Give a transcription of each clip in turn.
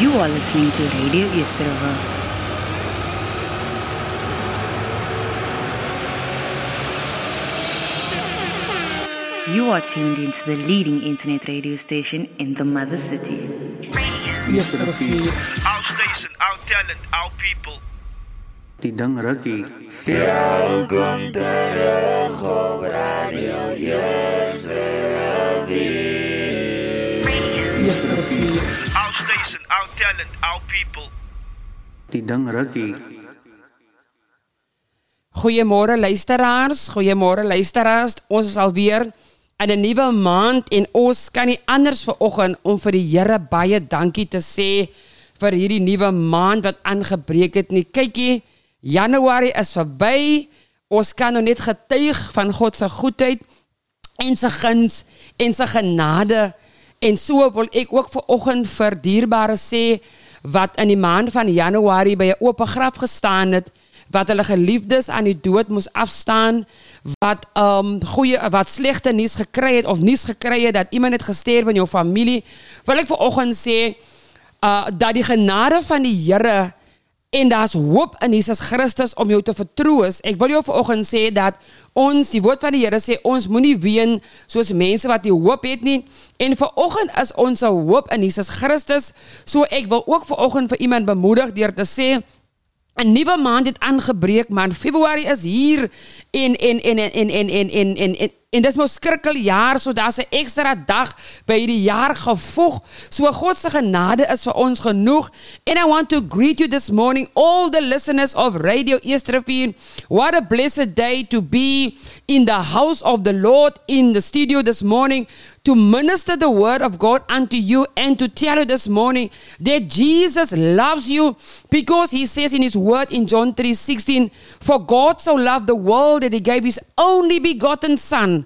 You are listening to Radio Easterova. You are tuned into the leading internet radio station in the mother city. Estervier. Our station, our talent, our people. Die ding rukkie. Estervier. Our talent, our people. Die ding rukkie. Goeiemôre luisteraars, goeiemôre luisteraars. Ons is alweer in 'n nuwe maand en ons kan nie anders vanoggend om vir die Here baie dankie te sê vir hierdie nuwe maand wat aangebreek het nie. Kykie, Januarie is verby. Ons kan nou net getuig van God se goedheid en sy guns en sy genade. En so wil ek ook vanoggend vir dierbare sê wat in die maand van Januarie by 'n oop graf gestaan het wat hulle geliefdes aan die dood moes afstaan wat um goeie wat slegte nuus gekry het of nuus gekry het dat iemand het gesterf in jou familie wil ek vanoggend sê uh dat die genade van die Here en daar's hoop in Jesus Christus om jou te vertroos. Ek wil jou vanoggend sê dat ons die woord van die Here sê ons moenie ween soos mense wat nie hoop het nie. En vanoggend is ons hoop in Jesus Christus. So ek wil ook vanoggend vir iemand bemoedig deur te sê 'n nuwe maand het aangebreek man. Februarie is hier en en en en en en en en en, en En dis mos skrikkeljaar, so daar's 'n ekstra dag by hierdie jaar gevoeg. So God se genade is vir ons genoeg. And I want to greet you this morning all the listeners of Radio Eastervier. What a blessed day to be in the house of the Lord in the studio this morning to minister the word of God unto you and to tell you this morning that Jesus loves you because he says in his word in John 3:16 for God so loved the world that he gave his only begotten son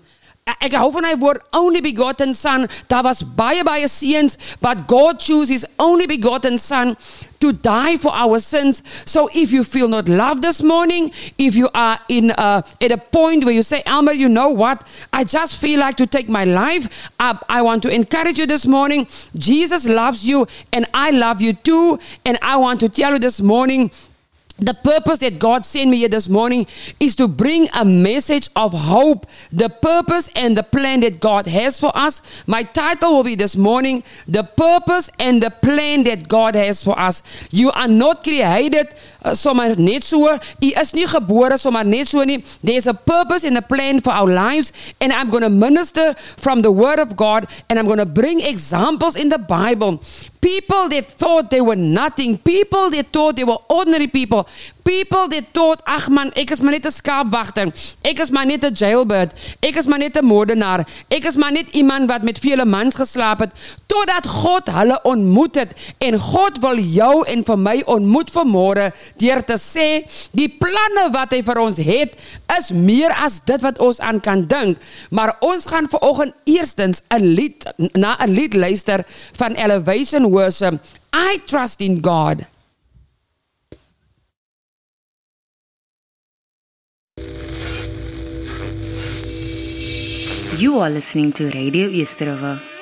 Ek hou van hy woord only begotten son. Daar was baie baie seuns, but God chose his only begotten son to die for our sins. So if you feel not loved this morning, if you are in uh, at a point where you say, Elmer, you know what? I just feel like to take my life up. I want to encourage you this morning. Jesus loves you and I love you too. And I want to tell you this morning the purpose that God sent me here this morning is to bring a message of hope, the purpose and the plan that God has for us. My title will be this morning The Purpose and the Plan that God has for us. You are not created sommer net so. U is nie gebore sommer net so nie. There's a purpose and a plan for our lives and I'm going to minister from the word of God and I'm going to bring examples in the Bible. People that thought they were nothing, people that thought they were ordinary people, people that thought ag man, ek is maar net 'n skaapwagter. Ek is maar net 'n jailbird. Ek is maar net 'n moordenaar. Ek is maar net iemand wat met vele mans geslaap het totdat God hulle ontmoet het en God wil jou en vir my ontmoet vanmôre deur te sê die planne wat hy vir ons het is meer as dit wat ons aan kan dink. Maar ons gaan vanoggend eerstens 'n lied na 'n lied luister van Elevation Worship. I trust in God. You are listening to Radio Easterova.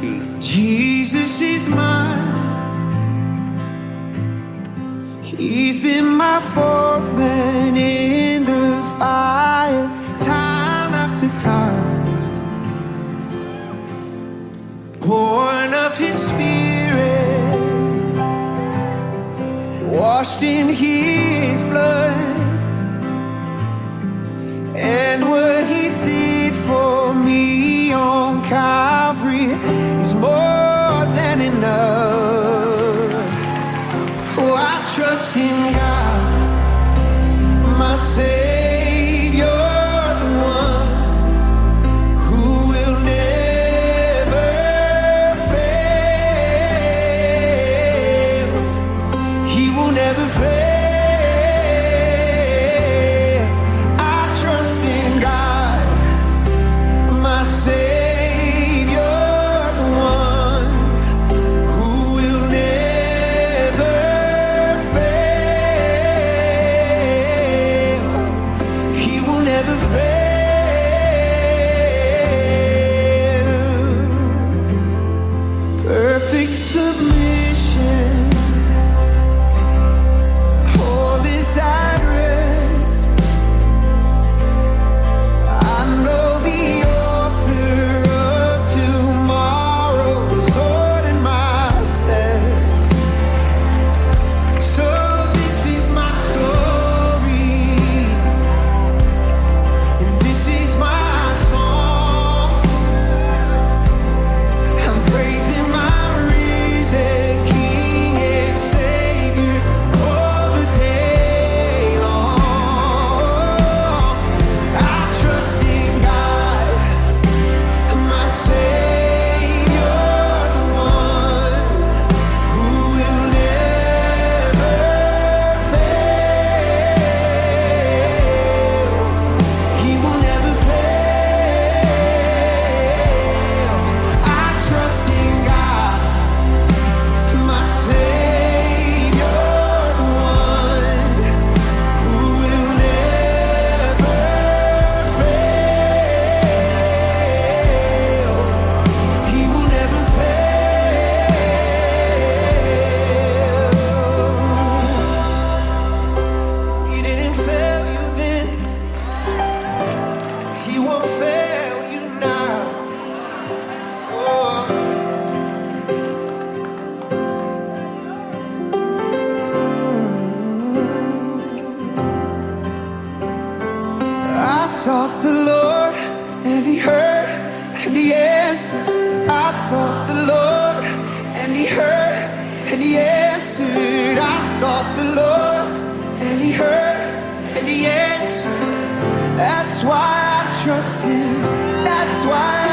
People. Jesus is mine. He's been my fourth man in the fire, time after time. Born of His Spirit, washed in His blood. On Calvary is more than enough. Oh, I trust in God, That's why I trust him. That's why. I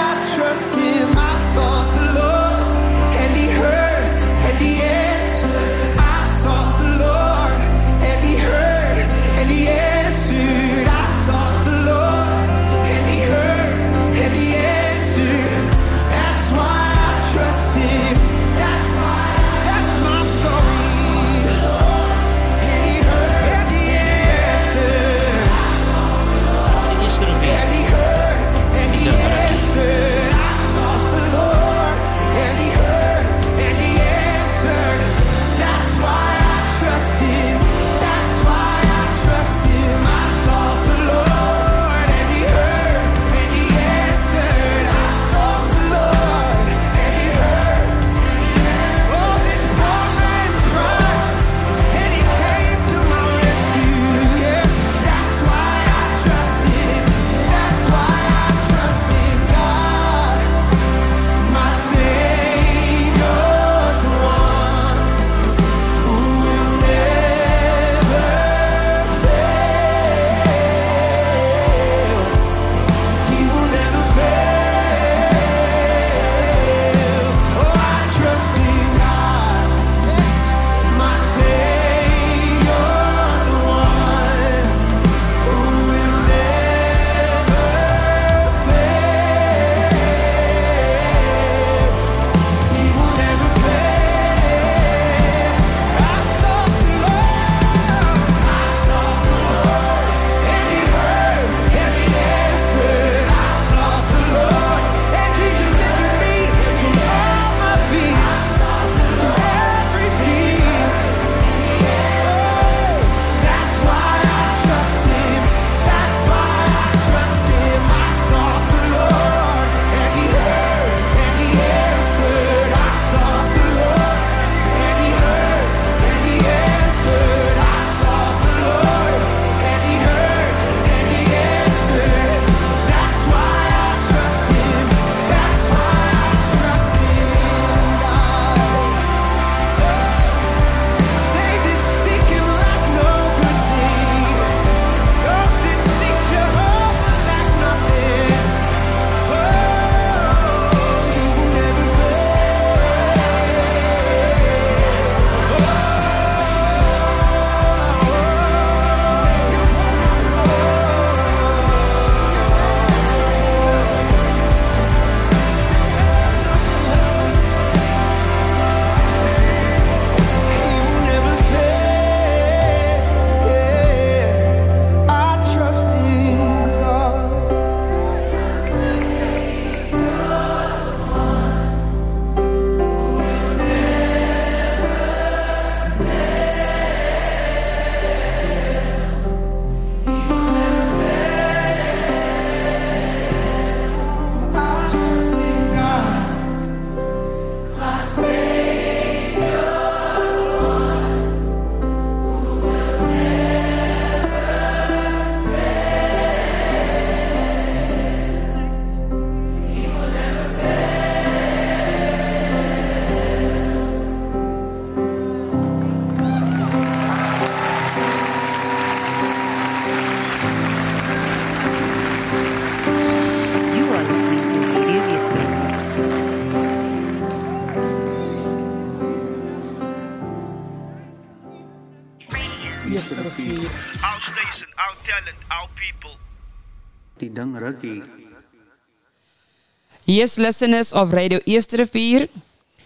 Yes, listeners of Radio Eastervier,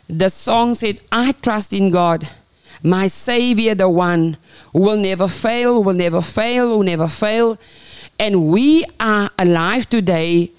the song said, I trust in God, my Savior, the one who will never fail, will never fail, will never fail. And we are alive today,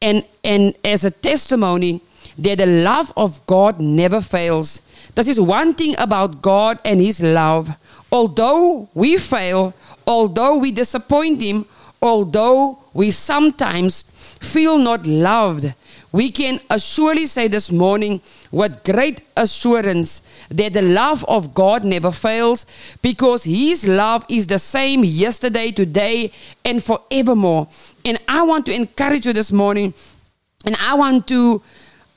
and, and as a testimony that the love of God never fails. That is one thing about God and His love. Although we fail, although we disappoint Him, although we sometimes feel not loved, we can assuredly say this morning with great assurance that the love of God never fails because His love is the same yesterday, today, and forevermore. And I want to encourage you this morning, and I want to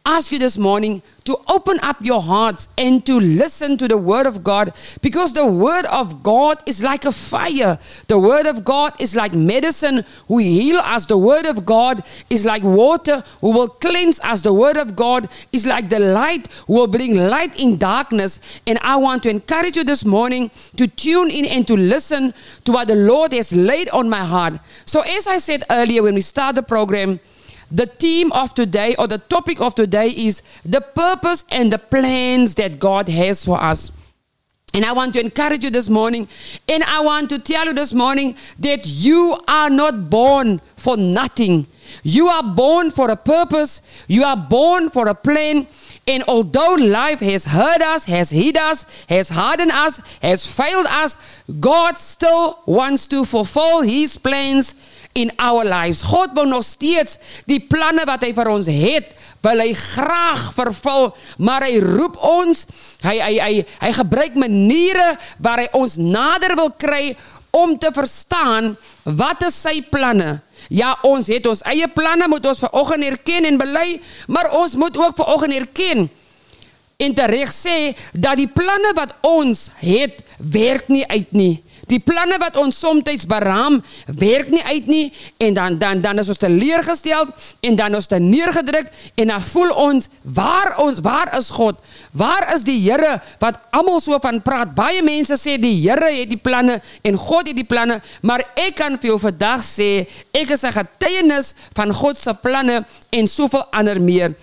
ask you this morning to open up your hearts and to listen to the Word of God because the Word of God is like a fire. The Word of God is like medicine who heal us. The Word of God is like water who will cleanse us. The Word of God is like the light who will bring light in darkness. And I want to encourage you this morning to tune in and to listen to what the Lord has laid on my heart. So, as I said earlier when we start the program, the theme of today or the topic of today is the purpose and the plans that God has for us. And I want to encourage you this morning, and I want to tell you this morning that you are not born for nothing. You are born for a purpose, you are born for a plan. And although life has hurt us, has hit us, has hardened us, has failed us, God still wants to fulfill His plans in our lives. God wil nog steeds die planne wat hy vir ons het, wil hy graag vervul, maar hy roep ons, hy hy hy hy gebruik maniere waar hy ons nader wil kry om te verstaan wat is sy planne. Ja, ons het ons eie planne moet ons vanoggend erken en bely, maar ons moet ook vanoggend erken en tereg sê dat die planne wat ons het werk nie uit nie. Die planne wat ons soms beraam, werk nie uit nie en dan dan dan is ons teleurgestel en dan ons te neergedruk en dan voel ons waar ons waar is God? Waar is die Here wat almal so van praat? Baie mense sê die Here het die planne en God het die planne, maar ek kan vir jou vandag sê ek is 'n getuienis van God se planne en soveel ander meer.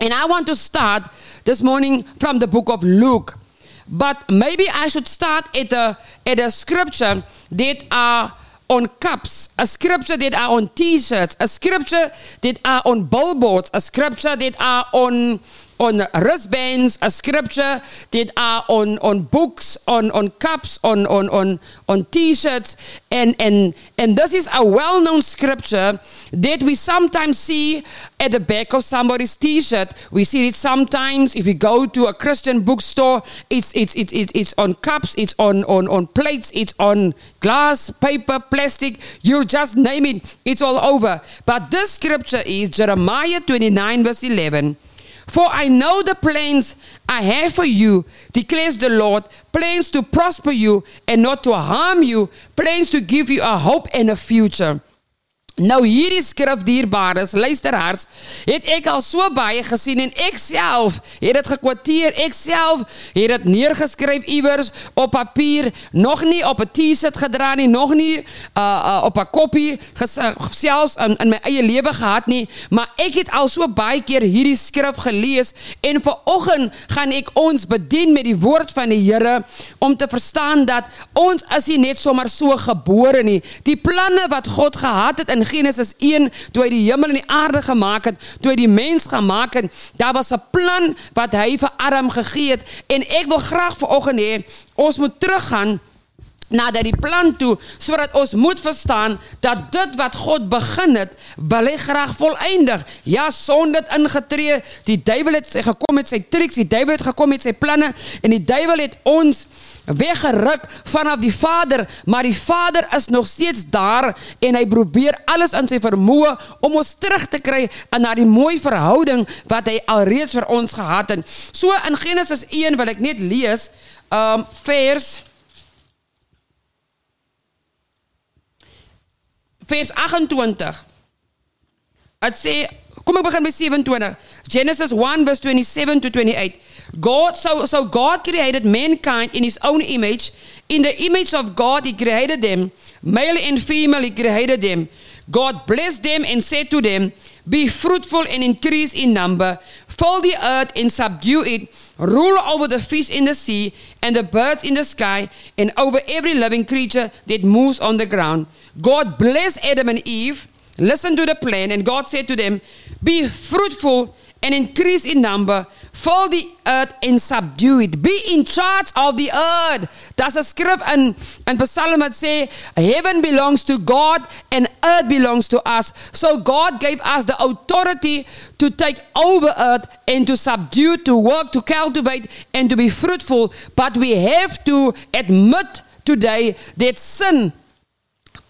And I want to start this morning from the book of Luke. But maybe I should start at a, at a scripture that are on cups, a scripture that are on t-shirts, a scripture that are on billboards, a scripture that are on on wristbands, a scripture that are on, on books, on, on cups, on, on, on, on t-shirts. And, and, and this is a well-known scripture that we sometimes see at the back of somebody's t-shirt. We see it sometimes if you go to a Christian bookstore. It's, it's, it's, it's, it's on cups, it's on, on, on plates, it's on glass, paper, plastic. You just name it. It's all over. But this scripture is Jeremiah 29 verse 11. For I know the plans I have for you, declares the Lord plans to prosper you and not to harm you, plans to give you a hope and a future. Nou hierdie skrif dierbares luisteraars het ek al so baie gesien en ek self het dit gekwoteer. Ek self het dit neergeskryf iewers op papier nog nie op 'n T-shirt gedra nie nog nie uh, uh, op 'n koppie selfs in, in my eie lewe gehad nie. Maar ek het al so baie keer hierdie skrif gelees en vanoggend gaan ek ons bedien met die woord van die Here om te verstaan dat ons is nie net sommer so gebore nie. Die planne wat God gehad het in Genesis 1 toe hy die hemel en die aarde gemaak het, toe hy die mens gemaak het, daar was 'n plan wat hy vir Adam gegee het en ek wil graag vanoggend hê ons moet teruggaan na daardie plan toe sodat ons moet verstaan dat dit wat God begin het, wil hy graag volëindig. Ja, sonde het ingetree. Die duiwel het gekom met sy triks, die duiwel het gekom met sy planne en die duiwel het ons weggeruk vanaf die Vader, maar die Vader is nog steeds daar en hy probeer alles in sy vermoë om ons terug te kry na die mooi verhouding wat hy alreeds vir ons gehad het. So in Genesis 1 wil ek net lees um vers vers 28. Dit sê Kom ek begin by 27. Genesis 1 verse 27 to 28. God so so God created mankind in his own image. In the image of God he created them. Male and female he created them. God blessed them and said to them, Be fruitful and increase in number, fill the earth and subdue it, rule over the fish in the sea and the birds in the sky, and over every living creature that moves on the ground. God blessed Adam and Eve Listen to the plan. And God said to them, Be fruitful and increase in number. Fill the earth and subdue it. Be in charge of the earth. Daar's 'n skrif in in Psalm wat sê heaven belongs to God and earth belongs to us. So God gave us the authority to take over earth and to subdue, to work, to cultivate and to be fruitful. But we have to admit today that sin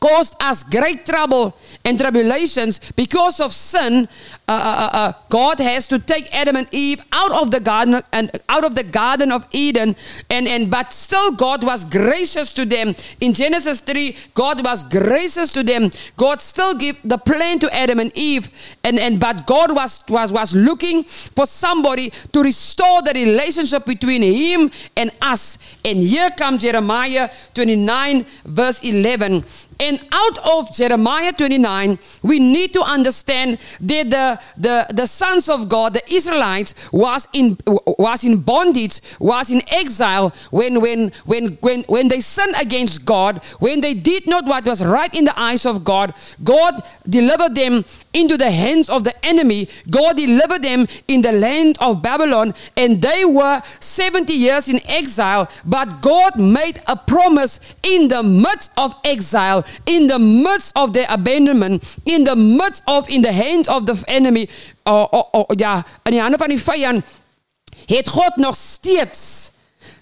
caused us great trouble and tribulations because of sin. Uh, uh, uh, God has to take Adam and Eve out of the garden and out of the garden of Eden, and and but still God was gracious to them. In Genesis three, God was gracious to them. God still gave the plan to Adam and Eve, and and but God was was was looking for somebody to restore the relationship between Him and us. And here comes Jeremiah twenty nine verse eleven. And out of Jeremiah 29, we need to understand that the, the, the sons of God, the Israelites, was in, was in bondage, was in exile when, when, when, when, when they sinned against God, when they did not what was right in the eyes of God. God delivered them into the hands of the enemy. God delivered them in the land of Babylon, and they were 70 years in exile. But God made a promise in the midst of exile, in the midst of their abandonment, in the midst of, in the hands of the enemy. Oh, oh, oh, ja, in die hande van die vyand het God nog steeds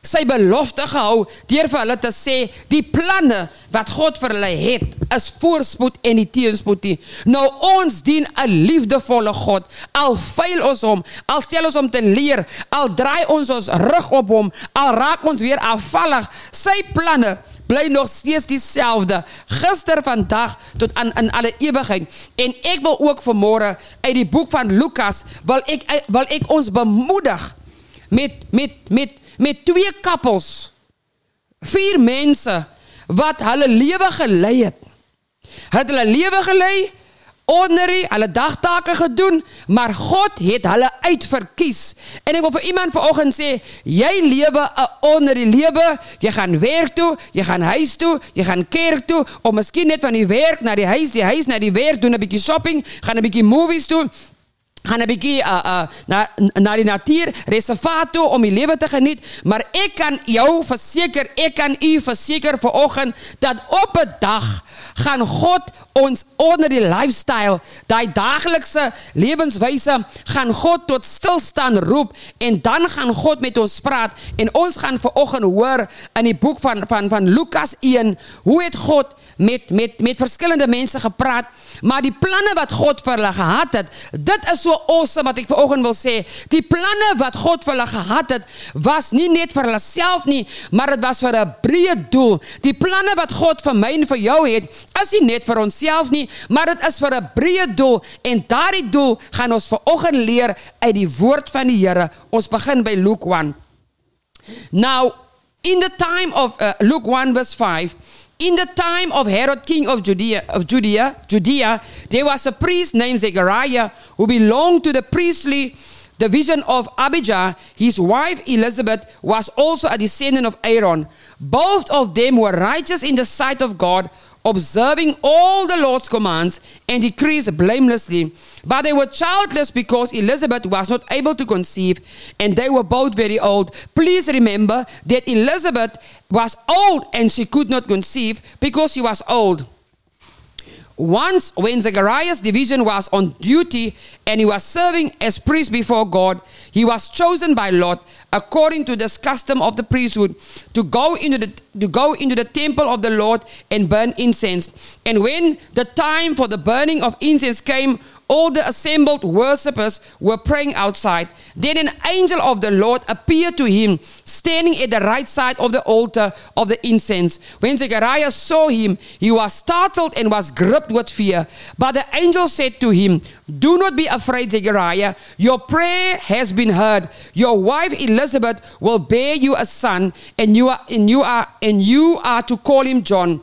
sy belofte gehou deur vir hulle te sê die planne wat God vir hulle het is voorspoed en nie teenspoed nie. Nou ons dien 'n liefdevolle God. Al veil ons hom, al stel ons hom te leer, al draai ons ons rug op hom, al raak ons weer afvallig, sy planne bly nog steeds dieselfde. Gister, vandag tot aan in alle ewigheid. En ek wil ook vanmôre uit die boek van Lukas wil ek wil ek ons bemoedig met met met met twee kappels. Vier mense wat hulle lewe gelei het. Hulle het hulle lewe gelei ordinary, hulle dagtake gedoen, maar God het hulle uitverkies. En ek wil vir iemand vanoggend sê, jy lewe 'n ordinary lewe. Jy gaan werk toe, jy gaan huis toe, jy gaan kerk toe, of miskien net van die werk na die huis, die huis na die werk, doen 'n bietjie shopping, gaan 'n bietjie movies toe gaan 'n bietjie uh, uh, na na die natuur reservaat toe om die lewe te geniet maar ek kan jou verseker ek kan u verseker vanoggend dat op 'n dag gaan God ons onder die lifestyle daai daaglikse lewenswyse gaan God tot stilstaan roep en dan gaan God met ons praat en ons gaan vanoggend hoor in die boek van van van Lukas 1 hoe het God met met met verskillende mense gepraat, maar die planne wat God vir hulle gehad het, dit is so awesome wat ek vanoggend wil sê. Die planne wat God vir hulle gehad het, was nie net vir hulle self nie, maar dit was vir 'n breë doel. Die planne wat God vir my en vir jou het, is nie net vir onsself nie, maar dit is vir 'n breë doel en daardie doel gaan ons vanoggend leer uit die woord van die Here. Ons begin by Luke 1. Now, in the time of uh, Luke 1 verse 5, In the time of Herod, king of Judea, of Judea, Judea, there was a priest named Zechariah who belonged to the priestly division of Abijah. His wife Elizabeth was also a descendant of Aaron. Both of them were righteous in the sight of God, observing all the Lord's commands and decrees blamelessly. But they were childless because Elizabeth was not able to conceive, and they were both very old. Please remember that Elizabeth was old and she could not conceive because she was old. Once, when Zechariah's division was on duty and he was serving as priest before God, he was chosen by Lot, according to this custom of the priesthood, to go into the to go into the temple of the Lord and burn incense. And when the time for the burning of incense came, all the assembled worshippers were praying outside. Then an angel of the Lord appeared to him, standing at the right side of the altar of the incense. When Zechariah saw him, he was startled and was gripped with fear. But the angel said to him, Do not be afraid, Zechariah. Your prayer has been heard. Your wife Elizabeth will bear you a son, and you are and you are and you are to call him John.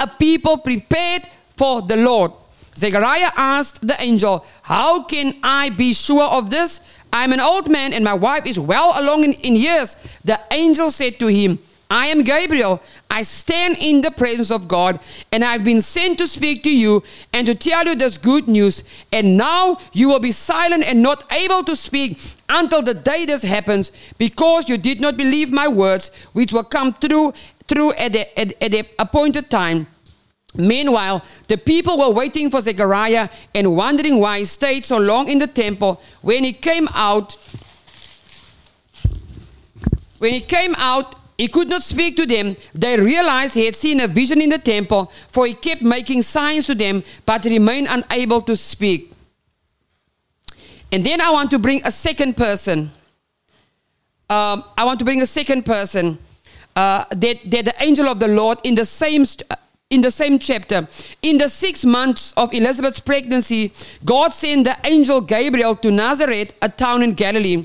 a people prepared for the Lord. Zechariah asked the angel, How can I be sure of this? I'm an old man and my wife is well along in, in years. The angel said to him, I am Gabriel. I stand in the presence of God, and I've been sent to speak to you and to tell you this good news. And now you will be silent and not able to speak until the day this happens, because you did not believe my words, which will come through through at the, at, at the appointed time. Meanwhile, the people were waiting for Zechariah and wondering why he stayed so long in the temple. When he came out, when he came out, he could not speak to them. They realized he had seen a vision in the temple, for he kept making signs to them, but remained unable to speak. And then I want to bring a second person. Um, I want to bring a second person. Uh, that, that the angel of the Lord in the same st- in the same chapter. In the six months of Elizabeth's pregnancy, God sent the angel Gabriel to Nazareth, a town in Galilee,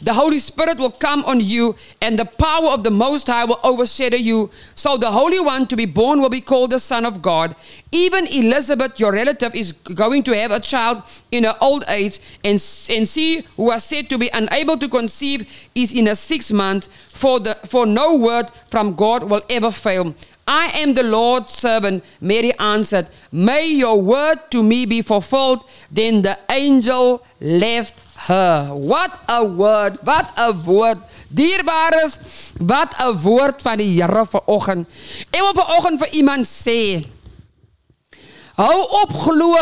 The Holy Spirit will come on you, and the power of the Most High will overshadow you. So the Holy One to be born will be called the Son of God. Even Elizabeth, your relative, is going to have a child in her old age, and, and she, who was said to be unable to conceive, is in her sixth month, for, the, for no word from God will ever fail. I am the Lord's servant. Mary answered, May your word to me be fulfilled. Then the angel left her. What a word, wat 'n woord. Dierbares, wat 'n woord van die Here vanoggend. Ek wil vanoggend vir iemand sê, hou op glo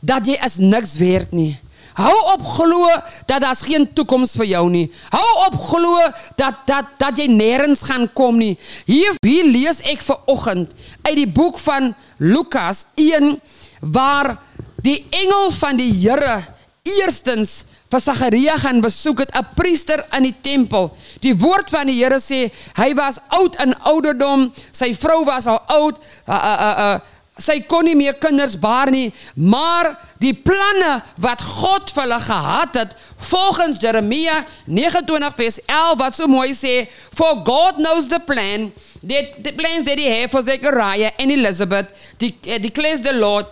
dat jy is niks werd nie. Hou op glo dat daar's geen toekoms vir jou nie. Hou op glo dat dat dat jy nêrens gaan kom nie. Hier hier lees ek ver oggend uit die boek van Lukas 1 waar die engel van die Here eerstens vir Sagaria gaan besoek het 'n priester in die tempel. Die woord van die Here sê hy was oud in ouderdom, sy vrou was al oud, uh, uh, uh, sy kon nie meer kinders baar nie, maar die planne wat God vir hulle gehad het, volgens Jeremia 29 vers 11 wat so mooi sê, for God knows the plan, that the plans that he had for Zechariah and Elizabeth, uh, declares the Lord,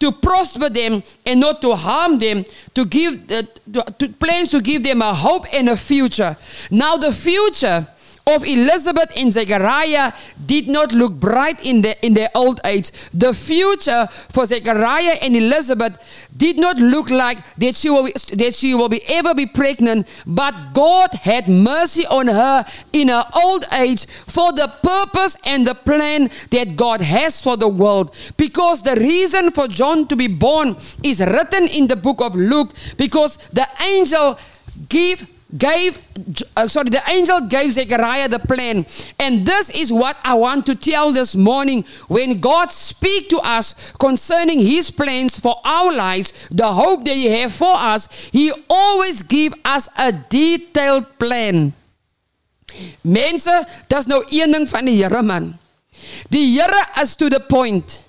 to prosper them and not to harm them, to give uh, to, to plans to give them a hope and a future. Now the future of Elizabeth and Zechariah did not look bright in their in their old age. The future for Zechariah and Elizabeth did not look like that she will that she will be ever be pregnant, but God had mercy on her in her old age for the purpose and the plan that God has for the world. Because the reason for John to be born is written in the book of Luke because the angel gave gave uh, sorry the angel gave Zechariah the plan. And this is what I want to tell this morning. When God speak to us concerning his plans for our lives the hope that he have for us he always give us a detailed plan. Mense dis nou een ding van die Here man. Die is to the point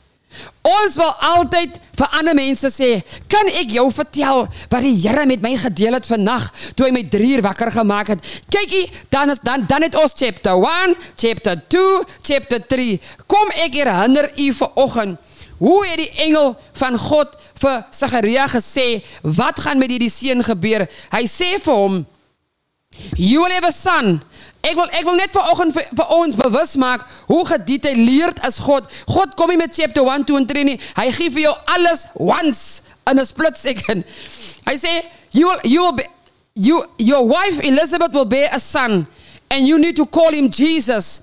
Ons wil altyd vir ander mense sê, kan ek jou vertel wat die Here met my gedeel het vannag toe hy my 3 uur wakker gemaak het. Kykie, dan is dan dan het ons chapter 1, chapter 2, chapter 3. Kom ek herinner u vanoggend Hoe het die engel van God vir Sagaria gesê wat gaan met hierdie seun gebeur? Hy sê vir hom You will have a son. Ek wil ek wil net vir ons bewus maak hoe gedetailleerd is God. God kom nie met chapter 1, 2 en 3 nie. Hy gee vir jou alles once in a split second. Hy sê you will you will you your wife Elizabeth will bear a son and you need to call him Jesus.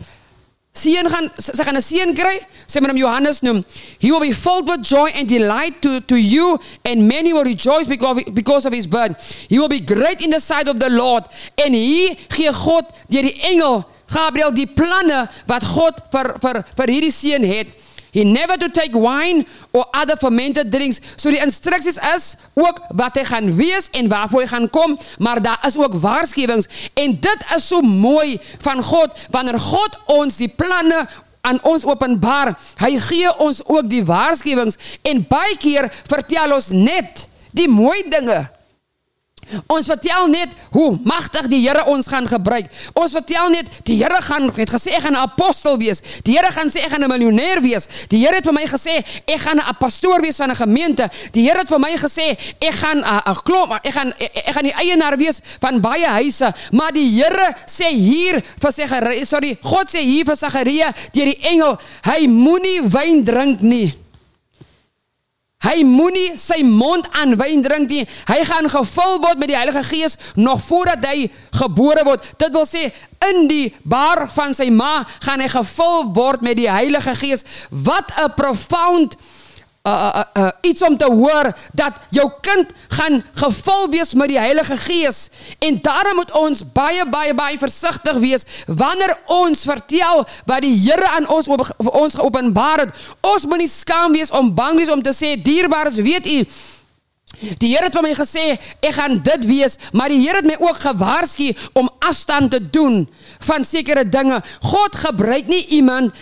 Seun gaan sy gaan 'n seun kry, sê maar hom Johannes noem. He will be filled with joy and delight to to you and many will rejoice because of, because of his birth. He will be great in the sight of the Lord en hier gee God deur die engel Gabriel die planne wat God vir vir vir hierdie seun het. He never to take wine or other fermented drinks. So die instruksies is ook wat hy gaan wees en waarvoor hy gaan kom, maar daar is ook waarskuwings en dit is so mooi van God wanneer God ons die planne aan ons openbaar. Hy gee ons ook die waarskuwings en baie keer vertel ons net die mooi dinge. Ons vertel net hoe magtig die Here ons gaan gebruik. Ons vertel net die Here gaan het gesê ek gaan 'n apostel wees. Die Here gaan sê ek gaan 'n miljonair wees. Die Here het vir my gesê ek gaan 'n pastoor wees van 'n gemeente. Die Here het vir my gesê ek gaan 'n klomp ek gaan ek, ek gaan die eienaar wees van baie huise. Maar die Here sê hier vir Sagaria, sorry, God sê hier vir Sagaria deur die engel, hy moenie wyn drink nie. Hy moenie sy mond aan wyn drink nie. Hy gaan gevul word met die Heilige Gees nog voordat hy gebore word. Dit wil sê in die baar van sy ma gaan hy gevul word met die Heilige Gees. Wat 'n profound uh, uh, uh, iets om te hoor dat jou kind gaan gevul wees met die Heilige Gees en daarom moet ons baie baie baie versigtig wees wanneer ons vertel wat die Here aan ons op, ons geopenbaar het ons moenie skaam wees om bang wees om te sê dierbares weet u Die Here het vir my gesê ek gaan dit wees, maar die Here het my ook gewaarsku om afstand te doen van sekere dinge. God gebruik nie iemand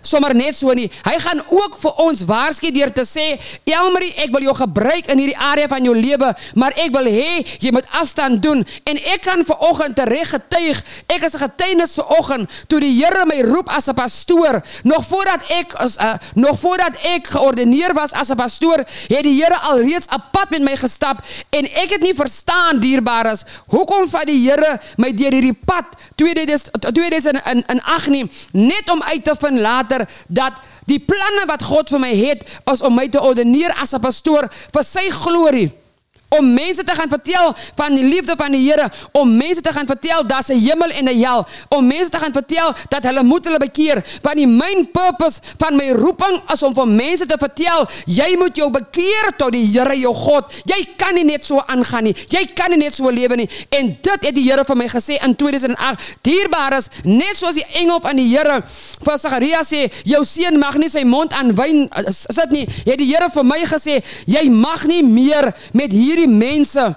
sommer net so nie. Hy gaan ook vir ons waarsku deur te sê, "Elmarie, ek wil jou gebruik in hierdie area van jou lewe, maar ek wil hê jy moet afstand doen." En ek kan ver oggend reg getuig. Ek is 'n getuienis ver oggend toe die Here my roep as 'n pastoor. Nog voordat ek as uh, nog voordat ek geordineer was as 'n pastoor, het die Here alreeds 'n pad met my gestap en ek het nie verstaan dierbares hoekom vat die Here my deur hierdie pad 2008 nie net om uit te vind dat die planne wat God vir my het is om my te ordeneer as 'n pastoor vir sy glorie om mense te gaan vertel van die liefde van die Here, om mense te gaan vertel daar's 'n hemel en 'n hel, om mense te gaan vertel dat hulle moet hulle bekeer. Want die main purpose van my roeping is om vir mense te vertel, jy moet jou bekeer tot die Here jou God. Jy kan nie net so aangaan nie. Jy kan nie net so lewe nie. En dit het die Here vir my gesê in 2008. Dierbares, net soos die engel van die Here vir Sagaria sê, jou seun mag nie sy mond aan wyn sit nie. Het die Here vir my gesê, jy mag nie meer met hier hierdie mense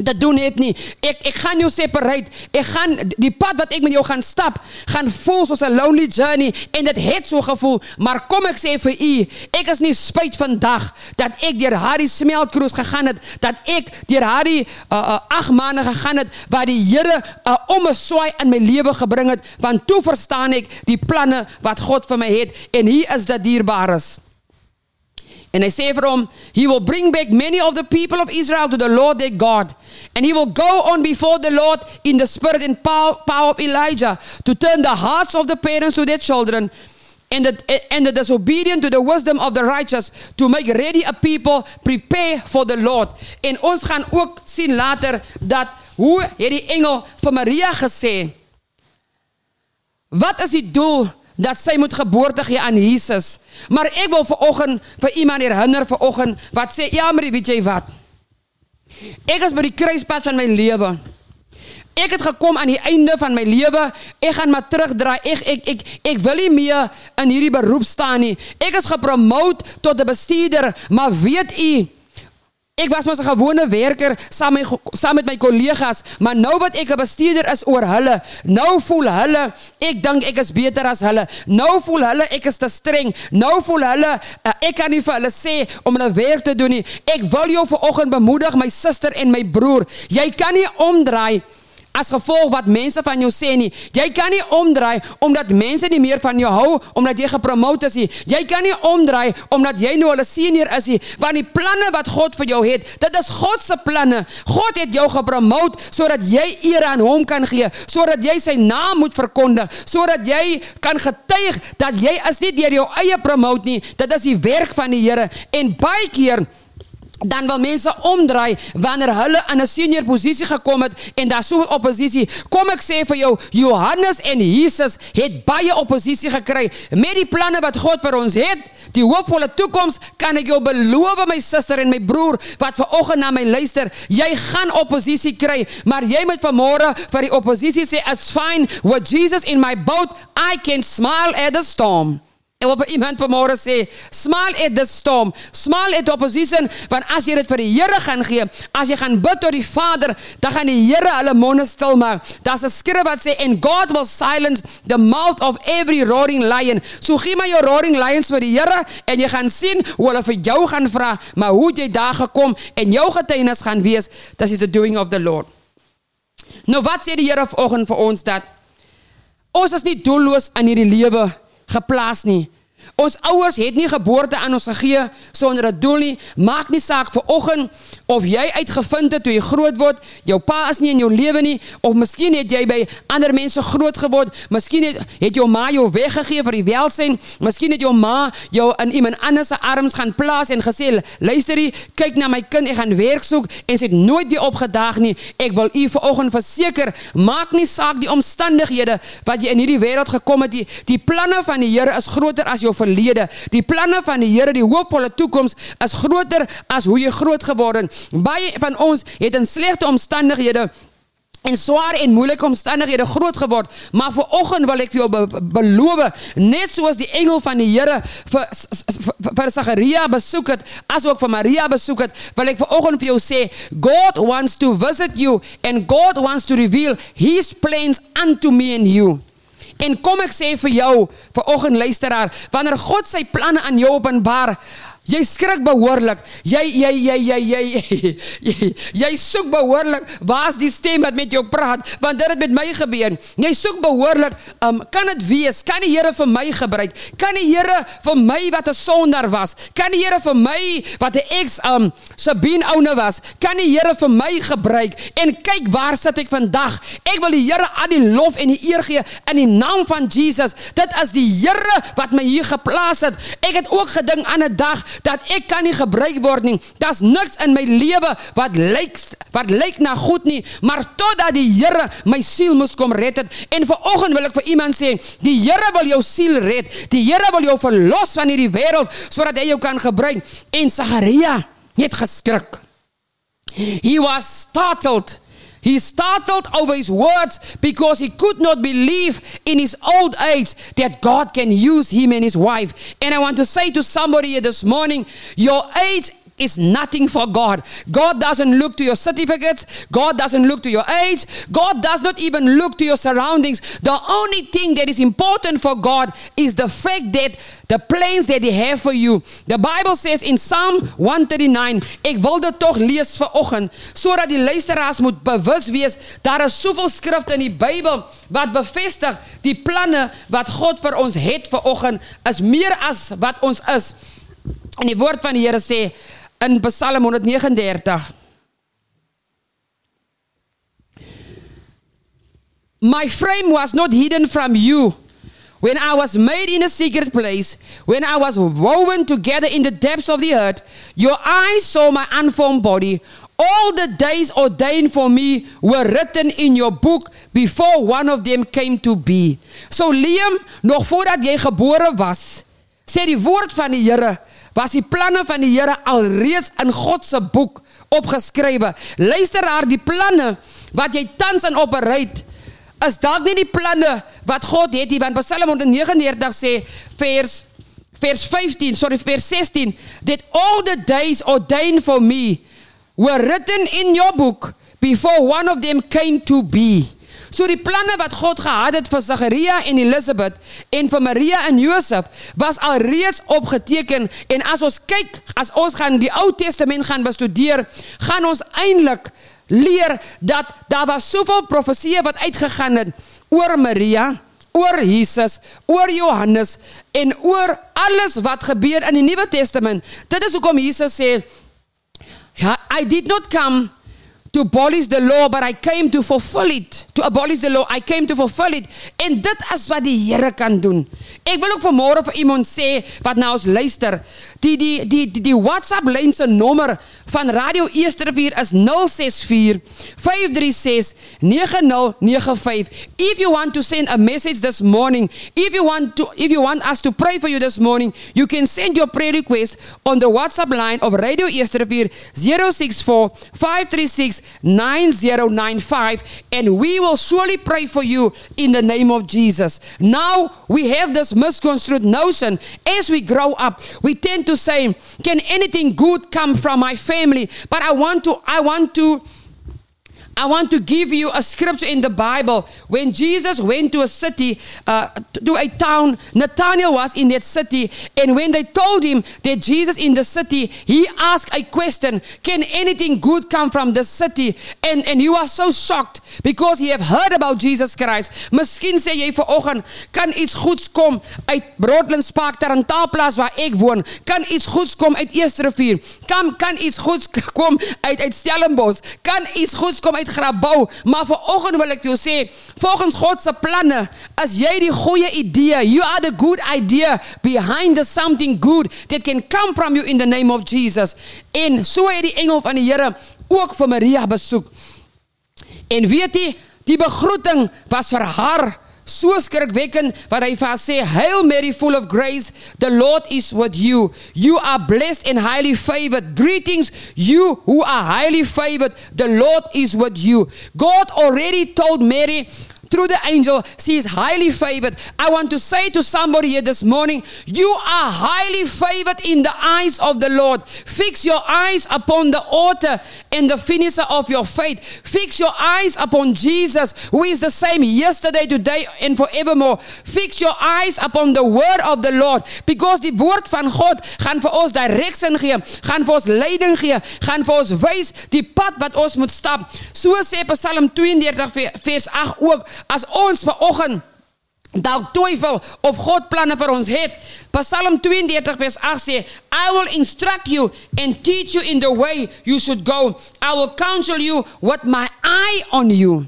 dat doen het nie. Ek ek gaan jou separate. Ek gaan die pad wat ek met jou gaan stap, gaan voel soos 'n lonely journey en dit het so gevoel, maar kom ek sê vir u, ek is nie spyt vandag dat ek deur Harry smeltkroes gegaan het, dat ek deur Harry uh, uh, ag maande gegaan het waar die Here 'n uh, om 'n swaai in my lewe gebring het, want toe verstaan ek die planne wat God vir my het en hier is dit dierbares. And they say from he will bring back many of the people of Israel to the Lord their God. And he will go on before the Lord in the spirit and power, power of Elijah to turn the hearts of the parents to their children and the, and the disobedient to the wisdom of the righteous to make ready a people prepare for the Lord. En ons gaan ook sien later dat hoe het die engel vir Maria gesê Wat is die doel dat sy moet geboorte gee aan Jesus. Maar ek wil vanoggend vir iemand herinner vanoggend wat sê ja, maar weet jy wat? Ek is by die kruispunt van my lewe. Ek het gekom aan die einde van my lewe. Ek gaan maar terugdraai. Ek ek ek ek wil nie meer in hierdie beroep staan nie. Ek is gepromoot tot 'n bestuurder, maar weet u Ek was mos 'n gewone werker saam met saam met my kollegas, maar nou wat ek 'n bestuurder is oor hulle, nou voel hulle ek dink ek is beter as hulle. Nou voel hulle ek is te streng. Nou voel hulle uh, ek kan nie vir hulle sê om hulle werk te doen nie. Ek wil jou vanoggend bemoedig my suster en my broer. Jy kan nie omdraai as gevolg wat mense van jou sê nie. Jy kan nie omdraai omdat mense nie meer van jou hou omdat jy gepromote is nie. Jy kan nie omdraai omdat jy nou 'n senior is nie, want die planne wat God vir jou het, dit is God se planne. God het jou gepromote sodat jy eer aan hom kan gee, sodat jy sy naam moet verkondig, sodat jy kan getuig dat jy is nie deur jou eie promote nie. Dit is die werk van die Here en baie keer dan wil mense omdraai wanneer hulle in 'n senior posisie gekom het en daar so oppositie. Kom ek sê vir jou, Johannes en Jesus het baie oppositie gekry met die planne wat God vir ons het. Die hoopvolle toekoms kan ek jou beloof my suster en my broer wat ver oggend na my luister, jy gaan oppositie kry, maar jy moet vanmôre vir die oppositie sê, "It's fine with Jesus in my boat. I can smile at the storm." En wat iemand vanmôre sê, smile at the storm, at the opposition, want as jy dit vir die Here gaan gee, as jy gaan bid tot die Vader, dan gaan die Here hulle monde stil maak. Daar's 'n skrif wat sê and God will silence the mouth of every roaring lion. So gee maar jou roaring lions vir die Here en jy gaan sien hoe hulle vir jou gaan vra, maar hoe jy daar gekom en jou getuienis gaan wees, that is the doing of the Lord. Nou wat sê die Here vanoggend vir ons dat ons is nie doelloos in hierdie lewe nie geplaas nie. Ons ouers het nie geboorte aan ons gegee sonder 'n doel nie. Maak nie saak vir oggend of jy uitgevind het toe jy groot word, jou pa is nie in jou lewe nie of miskien het jy by ander mense groot geword. Miskien het het jou ma jou weggegee vir die welsyn. Miskien het jou ma jou in iemand anders se arms gaan plaas en gesê, "Luisterie, kyk na my kind, ek gaan werk soek." En sy het nooit weer opgedaag nie. Ek wil u vanoggend verseker, maak nie saak die omstandighede wat jy in hierdie wêreld gekom het nie. Die planne van die Here is groter as jou verlede. Die planne van die Here, die hoopvolle toekoms is groter as hoe jy groot geword het. Baie van ons het in slegte omstandighede en swaar en moeilike omstandighede groot geword, maar vir oggend wil ek vir jou be beloof, net soos die engel van die Here vir vir Sagaria besoek het, asook vir Maria besoek het, wil ek vir oggend vir jou sê, God wants to visit you and God wants to reveal his plans unto me and you. En kom ek sê vir jou, vir oggend luisteraar, wanneer God sy planne aan jou openbaar, Jy skrik behoorlik. Jy jy jy jy jy jy, jy soek behoorlik. Waar's die stem wat met jou praat? Want dit het met my gebeur. Jy soek behoorlik. Um kan dit wees? Kan die Here vir my gebruik? Kan die Here vir my wat 'n sondaar was? Kan die Here vir my wat 'n ex um Sabine oune was? Kan die Here vir my gebruik? En kyk waar sit ek vandag? Ek wil die Here al die lof en die eer gee in die naam van Jesus. Dit is die Here wat my hier geplaas het. Ek het ook gedink aan 'n dag dat ek kan nie gebruik word nie. Daar's niks in my lewe wat lyk wat lyk na goed nie, maar totdat die Here my siel moes kom red het. En vanoggend wil ek vir iemand sê, die Here wil jou siel red. Die Here wil jou verlos van hierdie wêreld sodat hy jou kan gebruik. En Sagaria het geskrik. He was startled He startled over his words because he could not believe in his old age that God can use him and his wife. And I want to say to somebody here this morning, your age is nothing for God. God doesn't look to your certificates. God doesn't look to your age. God does not even look to your surroundings. The only thing that is important for God is the fact that the plans that He have for you. The Bible says in Psalm 139, ek wil dit tog lees vir oggend sodat die luisteraars moet bewus wees daar is soveel skrifte in die Bybel wat bevestig die planne wat God vir ons het vir oggend is meer as wat ons is. En die woord van die Here sê in Psalm 139 My frame was not hidden from you when I was made in a secret place, when I was woven together in the depths of the earth. Your eyes saw my unformed body. All the days ordained for me were written in your book before one of them came to be. So Liam, nog voordat jy gebore was, sê die woord van die Here, was die planne van die Here alreeds in God se boek opgeskrywe. Luister haar die planne wat jy tans in operate is dalk nie die planne wat God het nie want Psalm 139 sê vers vers 15 sorry vers 16 that all the days ordained for me were written in your book before one of them came to be. So die planne wat God gehad het vir Sagaria en Elisabeth en vir Maria en Josef was alreeds opgeteken en as ons kyk, as ons gaan die Ou Testament gaan bestudeer, gaan ons eintlik leer dat daar was soveel profesieë wat uitgegaan het oor Maria, oor Jesus, oor Johannes en oor alles wat gebeur in die Nuwe Testament. Dit is hoekom Jesus sê, "Ja, I did not come to abolish the law, but I came to fulfill it. To abolish the law, I came to fulfill it. En dit is wat die Here kan doen. Ek wil ook vanmôre vir iemand sê wat nou ons luister. Die die die die, die WhatsApp lyn se nommer van Radio Eastervier is 064 536 9095. If you want to send a message this morning, if you want to if you want us to pray for you this morning, you can send your prayer request on the WhatsApp line of Radio Eastervier 064 536 9095 and we will surely pray for you in the name of Jesus. Now we have this misconstrued notion as we grow up, we tend to say, can anything good come from my family? But I want to I want to I want to give you a scripture in the Bible. When Jesus went to a city, uh, to a town, Nathanael was in that city. And when they told him that Jesus in the city, he asked a question Can anything good come from the city? And, and you are so shocked because you have heard about Jesus Christ. Miskien sê jy vanoggend, kan iets goeds kom uit Broadlands Park, Tarantaalplaas waar ek woon? Kan iets goeds kom uit Eersterivier? Kan kan iets goeds kom uit uit Stellenbosch? Kan iets goeds kom uit Grabouw? Maar vanoggend wil ek jou sê, volgens God se planne, as jy die goeie idee, you are the good idea behind the something good that can come from you in the name of Jesus. En so het die engel van die Here ook vir Maria besoek. En weet jy, die begroeting was vir haar so skrikwekkend wat hy vir haar sê, "Hail Mary, full of grace, the Lord is with you. You are blessed and highly favored. Greetings, you who are highly favored. The Lord is with you." God already told Mary through the angel, she is highly favored. I want to say to somebody here this morning, you are highly favored in the eyes of the Lord. Fix your eyes upon the author and the finisher of your faith. Fix your eyes upon Jesus, who is the same yesterday, today, and forevermore. Fix your eyes upon the word of the Lord, because die woord van God gaan vir ons direction gee, gaan vir ons leiding gee, gaan vir ons wys die pad wat ons moet stap. So sê Psalm 32 vers 8 ook, as ons vanoggend dalk twyfel of God planne vir ons het. Psalm 32 vers 8 sê, I will instruct you and teach you in the way you should go. I will counsel you with my eye on you.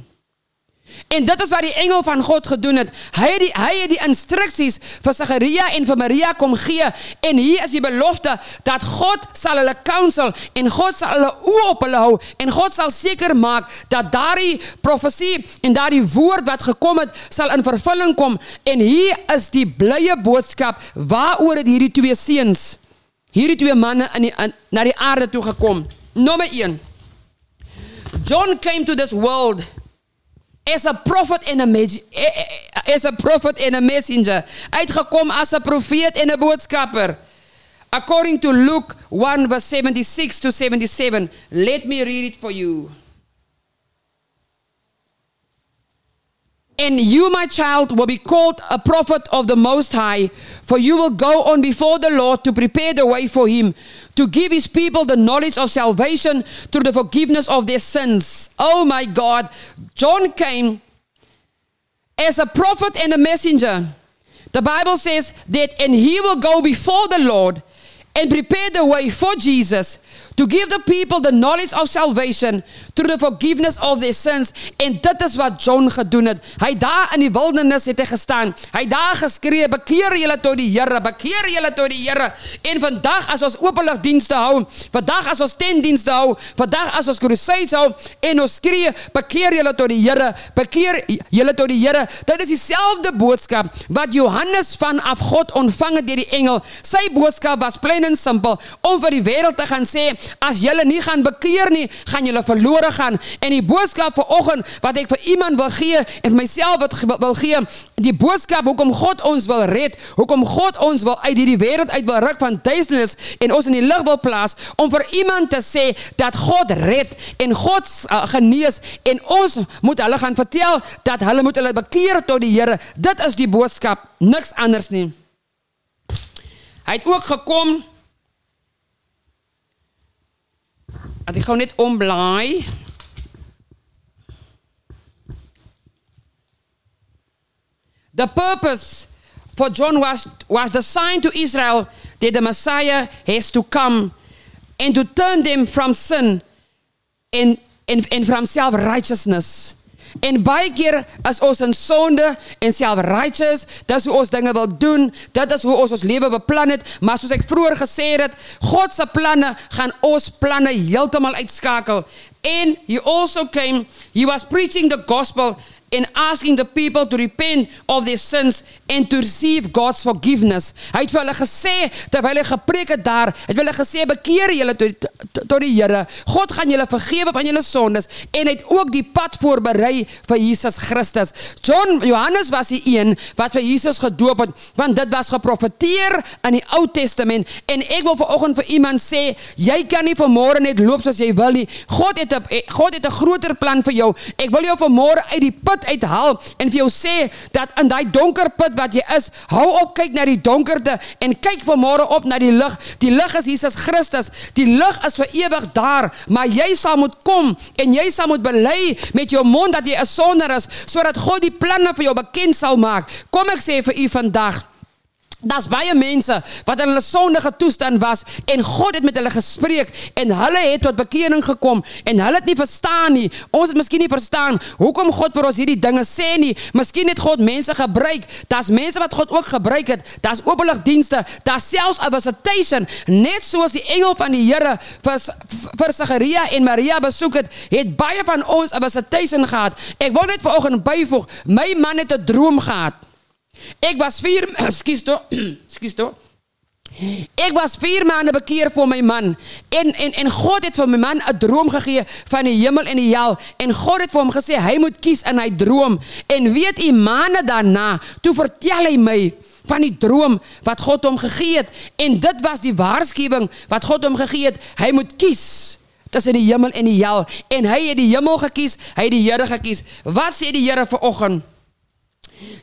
En dit is wat die engel van God gedoen het. Hy het die hy het die instruksies vir Sagaria en vir Maria kom gee en hier is die belofte dat God sal hulle counsel en God sal hulle oë op hulle hou en God sal seker maak dat daardie profesie en daardie woord wat gekom het sal in vervulling kom en hier is die blye boodskap waaroor het hierdie twee seuns hierdie twee manne in die in, na die aarde toe gekom. Nommer 1. John came to this world as a prophet and a mes- eh, eh, as a prophet and a messenger. Uitgekom as 'n profeet en 'n boodskapper. According to Luke 1 verse 76 to 77, let me read it for you. And you, my child, will be called a prophet of the Most High, for you will go on before the Lord to prepare the way for him, to give his people the knowledge of salvation through the forgiveness of their sins. Oh my God. John came as a prophet and a messenger. The Bible says that, and he will go before the Lord and prepare the way for Jesus to give the people the knowledge of salvation through the forgiveness of their sins. En dit is wat John gedoen het. Hy daar in die wildernis het hy gestaan. Hy daar geskree, bekeer julle tot die Here, bekeer julle tot die Here. En vandag as ons openlig dienste hou, vandag as ons tentdienste hou, vandag as ons crusades hou en ons skree, bekeer julle tot die Here, bekeer julle tot die Here. Dit is dieselfde boodskap wat Johannes vanaf God ontvang het deur die engel. Sy boodskap was plain en simpel om vir die wêreld te gaan sê as julle nie gaan bekeer nie, gaan julle verlore gaan. En die boodskap vanoggend wat ek vir iemand wil gee en vir myself wat wil gee, die boodskap hoekom God ons wil red, hoekom God ons wil uit hierdie wêreld uit wil ruk van duisternis en ons in die lig wil plaas om vir iemand te sê dat God red en God uh, genees en ons moet hulle gaan vertel dat hulle moet hulle bekeer tot die Here. Dit is die boodskap, niks anders nie. Hy het ook gekom Als ik gewoon dit omblaai. The purpose for John was, was the sign to Israel that the Messiah has to come and to turn them from sin and, and, and from self righteousness. En baie keer is ons in sonde en self-righteous, dis hoe ons dinge wil doen, dit is hoe ons ons lewe beplan het, maar soos ek vroeër gesê het, God se planne gaan ons planne heeltemal uitskakel. And he also came, he was preaching the gospel and asking the people to repent of their sins and to receive God's forgiveness. Hy het vir hulle gesê terwyl hy gepreek het daar, het hulle gesê bekeer julle tot tot die Here. God gaan julle vergewe van julle sondes en het ook die pad voorberei vir Jesus Christus. John Johannes was die een wat vir Jesus gedoop het want dit was geprofeteer in die Ou Testament en ek wil vanoggend vir iemand sê jy kan nie vanmôre net loop soos jy wil nie. God het 'n God het 'n groter plan vir jou. Ek wil jou vanmôre uit die put uithaal en vir jou sê dat in daai donker put wat jy is, hou op kyk na die donkerte en kyk vanmôre op na die lig. Die lig is Jesus Christus. Die lig is vir ewig daar, maar jy sal moet kom en jy sal moet bely met jou mond dat jy 'n sondaar is sodat God die planne vir jou bekend sal maak. Kom ek sê vir u vandag Daar's baie mense wat in hulle sondige toestand was en God het met hulle gespreek en hulle het tot bekering gekom en hulle het nie verstaan nie. Ons het miskien nie verstaan hoekom God vir ons hierdie dinge sê nie. Miskien het God mense gebruik. Daar's mense wat God ook gebruik het. Daar's openligdienste. Daar's selfs 'n visitation net soos die engel van die Here vir vir Sagaria en Maria besoek het, het baie van ons 'n visitation gehad. Ek wil net vanoggend byvoeg, my man het 'n droom gehad. Ek was 4 skus toe skus toe. Ek was 4 maande bekeer vir my man en en en God het vir my man 'n droom gegee van die hemel en die hel en God het vir hom gesê hy moet kies in hy droom. En weet u maande daarna toe vertel hy my van die droom wat God hom gegee het en dit was die waarskuwing wat God hom gegee het hy moet kies tussen die hemel en die hel en hy het die hemel gekies hy het die Here gekies. Wat sê die Here vanoggend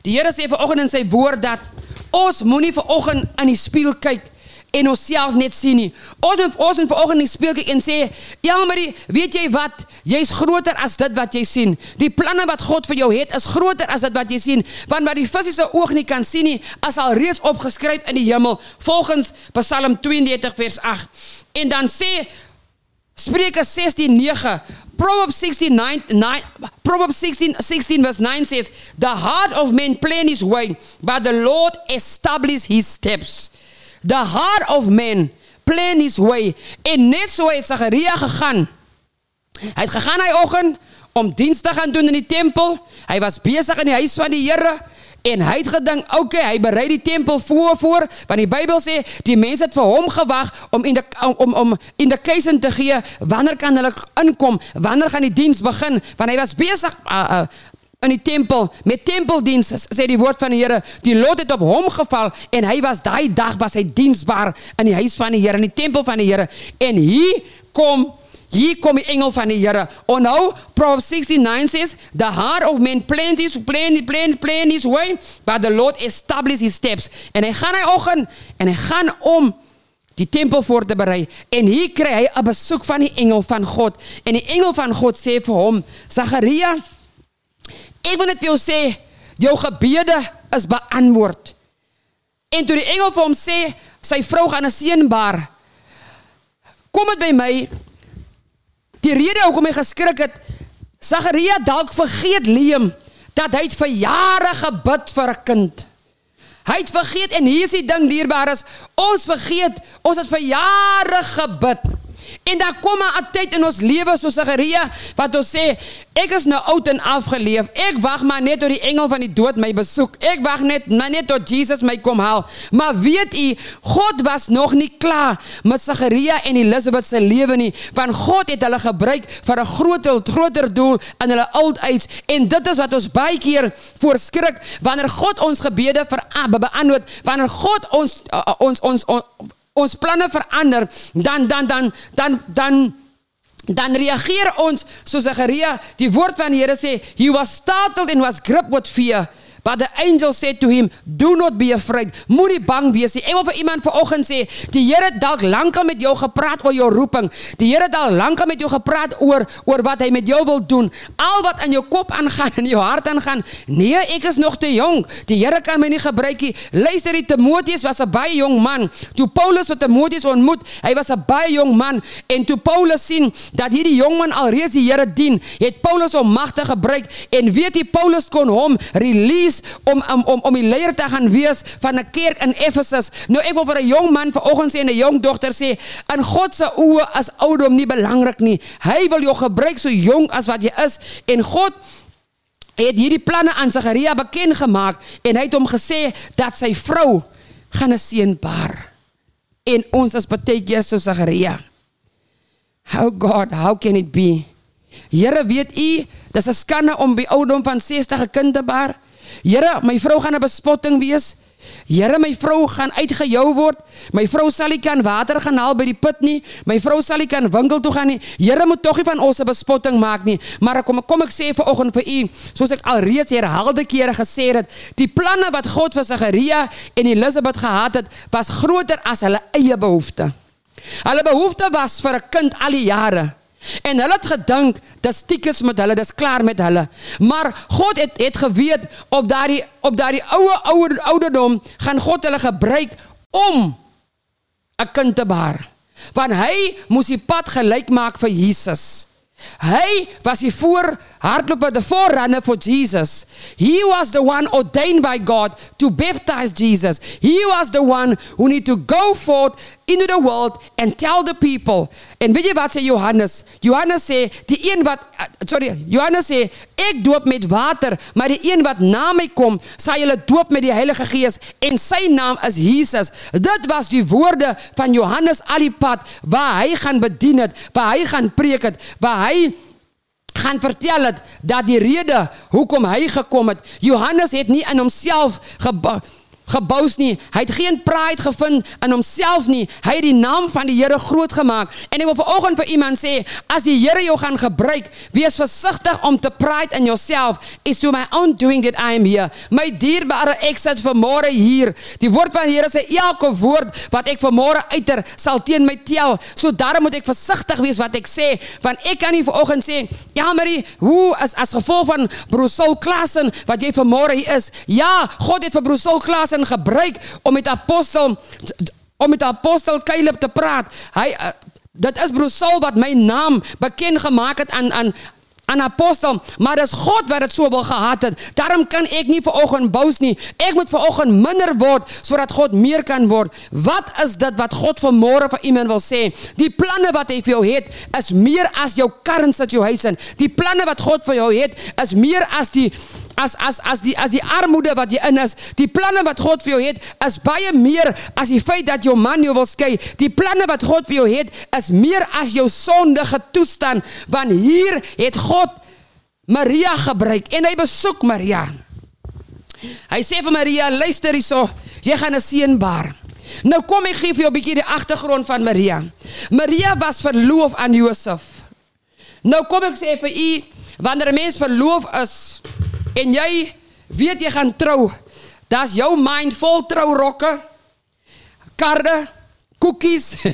Die Here sê vanoggend in sy woord dat ons moenie vanoggend in die spieël kyk en onsself net sien nie. Ons moet ons moet vanoggend in die spieël kyk en sê, "Ja, Marie, weet jy wat? Jy's groter as dit wat jy sien. Die planne wat God vir jou het is groter as dit wat jy sien, want wat die fisiese oog nie kan sien nie, is al reeds opgeskryf in die hemel, volgens Psalm 32 vers 8." En dan sê Spreuke 16:9 Proverbs 69 9 Proverbs 16 16 verse 9 says the heart of man plan his way but the Lord establish his steps. The heart of man plan his way en net so het Sagaria gegaan. Hy het gegaan hy oggend om diens te gaan doen in die tempel. Hy was besig in die huis van die Here En hy het gedink, oké, okay, hy berei die tempel voor voor, want die Bybel sê die mense het vir hom gewag om in die om om indication te gee. Wanneer kan hulle inkom, wanneer gaan die diens begin, want hy was besig uh, uh, in die tempel met tempeldiens sê die woord van die Here. Die lot het op hom geval en hy was daai dag was hy diensbaar in die huis van die Here in die tempel van die Here. En hier kom Hier kom die engel van die Here. Onthou Proverbs 69 says the heart of man plans his plan plan plan his way but the Lord establishes his steps. En hy gaan hy oggend en hy gaan om die tempel voor te berei en hier kry hy 'n besoek van die engel van God en die engel van God sê vir hom Sagaria ek wil net vir jou sê jou gebede is beantwoord en toe die engel vir hom sê sy vrou gaan 'n seun baar kom dit by my Die rede hoekom hy geskrik het, Sagaria dalk vergeet Liam dat hy vir jare gebid vir 'n kind. Hy het vergeet en hier is die ding dierbaar is, ons vergeet, ons het vir jare gebid. En daar kom 'n tyd in ons lewe soos Sagaria wat ons sê, ek is nou oud en afgeleef. Ek wag maar net tot die engel van die dood my besoek. Ek wag net net tot Jesus my kom haal. Maar weet u, God was nog nie klaar met Sagaria en Elisabeth se lewe nie, want God het hulle gebruik vir 'n groter groter doel in hulle oud age en dit is wat ons baie keer voorskrik wanneer God ons gebede ver beantwoord, wanneer God ons uh, ons ons, ons ons planne verander, dan dan dan dan dan dan reageer ons soos Sagaria, die woord van die Here sê, he was startled and was gripped with fear. But the angel said to him, Do not be afraid. Moenie bang wees nie. Ek wil vir iemand vanoggend sê, die Here het dalk lankal met jou gepraat oor jou roeping. Die Here het dalk lankal met jou gepraat oor oor wat hy met jou wil doen. Al wat in jou kop aangaan en in jou hart aangaan. Nee, ek is nog te jonk. Die Here kan my nie gebruik nie. Luister, die Timoteus was 'n baie jong man. Toe Paulus wat Timoteus ontmoet, hy was 'n baie jong man en toe Paulus sien dat hierdie jong man alreeds die Here dien, het Paulus hom magtig gebruik en weet jy Paulus kon hom release om om om, om die leier te gaan wees van 'n kerk in Efesus. Nou ek wil vir 'n jong man vanoggend sê en 'n jong dogter sê, in God se oë is ouderdom nie belangrik nie. Hy wil jou gebruik so jonk as wat jy is en God het hierdie planne aan Sagaria bekend gemaak en hy het hom gesê dat sy vrou gaan 'n seun baar. En ons is baie keer so Sagaria. How God, how can it be? Here weet u, dis 'n skande om by ouderdom van 60 'n kind te baar. Here, my vrou gaan 'n bespotting wees. Here, my vrou gaan uitgejou word. My vrou sal nie kan water gaan haal by die put nie. My vrou sal nie kan winkel toe gaan nie. Here moet tog nie van ons 'n bespotting maak nie. Maar kom kom ek sê vir oggend vir u, soos ek alreeds herhaalde kere gesê het, die planne wat God vir Sagaria en Elisabeth gehad het, was groter as hulle eie behoeftes. Hulle behoefte was vir 'n kind al die jare. En hulle het gedink dis stiekes met hulle, dis klaar met hulle. Maar God het het geweet op daardie op daardie oue ouer ouderdom gaan God hulle gebruik om 'n kind te baar. Want hy moes die pad gelyk maak vir Jesus. Hy was die voor hardloper, the forerunner for Jesus. He was the one ordained by God to baptize Jesus. He was the one who need to go forth into the world and tell the people. En weet jy wat sê Johannes? Johannes sê die een wat uh, sorry, Johannes sê ek doop met water, maar die een wat na my kom, sal julle doop met die Heilige Gees en sy naam is Jesus. Dit was die woorde van Johannes al die pad waar hy gaan bedien het, waar hy gaan preek het, waar hy gaan vertel het dat die rede hoekom hy gekom het. Johannes het nie in homself gebou gebous nie. Hy het geen pride gevind in homself nie. Hy het die naam van die Here groot gemaak. En ek wil vanoggend vir iemand sê, as die Here jou gaan gebruik, wees versigtig om te pride in jouself. Is to my own doing that I am here. My dierbare ek sit vanmôre hier. Die woord van die Here sê elke woord wat ek vanmôre uiter sal teen my tel. So daarom moet ek versigtig wees wat ek sê, want ek kan nie vanoggend sê, ja Marie, hoe as as gevolg van Brussel Klassen wat jy vanmôre hier is. Ja, God het vir Brussel Klassen Satan gebruik om met apostel om met apostel Caleb te praat. Hy uh, dit is broer Saul wat my naam bekend gemaak het aan aan aan apostel, maar dis God wat dit so wil gehad het. Daarom kan ek nie ver oggend bous nie. Ek moet ver oggend minder word sodat God meer kan word. Wat is dit wat God vanmôre vir iemand wil sê? Die planne wat hy vir jou het, is meer as jou current situation. Die planne wat God vir jou het, is meer as die as as as die as die armoede wat jy in is, die planne wat God vir jou het, is baie meer as die feit dat jou man jou wil skei. Die planne wat God vir jou het, is meer as jou sondige toestand, want hier het God Maria gebruik en hy besoek Maria. Hy sê vir Maria, luister hierso, jy gaan 'n seun baar. Nou kom ek gee vir jou 'n bietjie die agtergrond van Maria. Maria was verloof aan Josef. Nou kom ek sê vir u, wanneer 'n mens verloof is, en jy weet jy gaan trou, dan's jou mind vol trourokke, karde, koekies,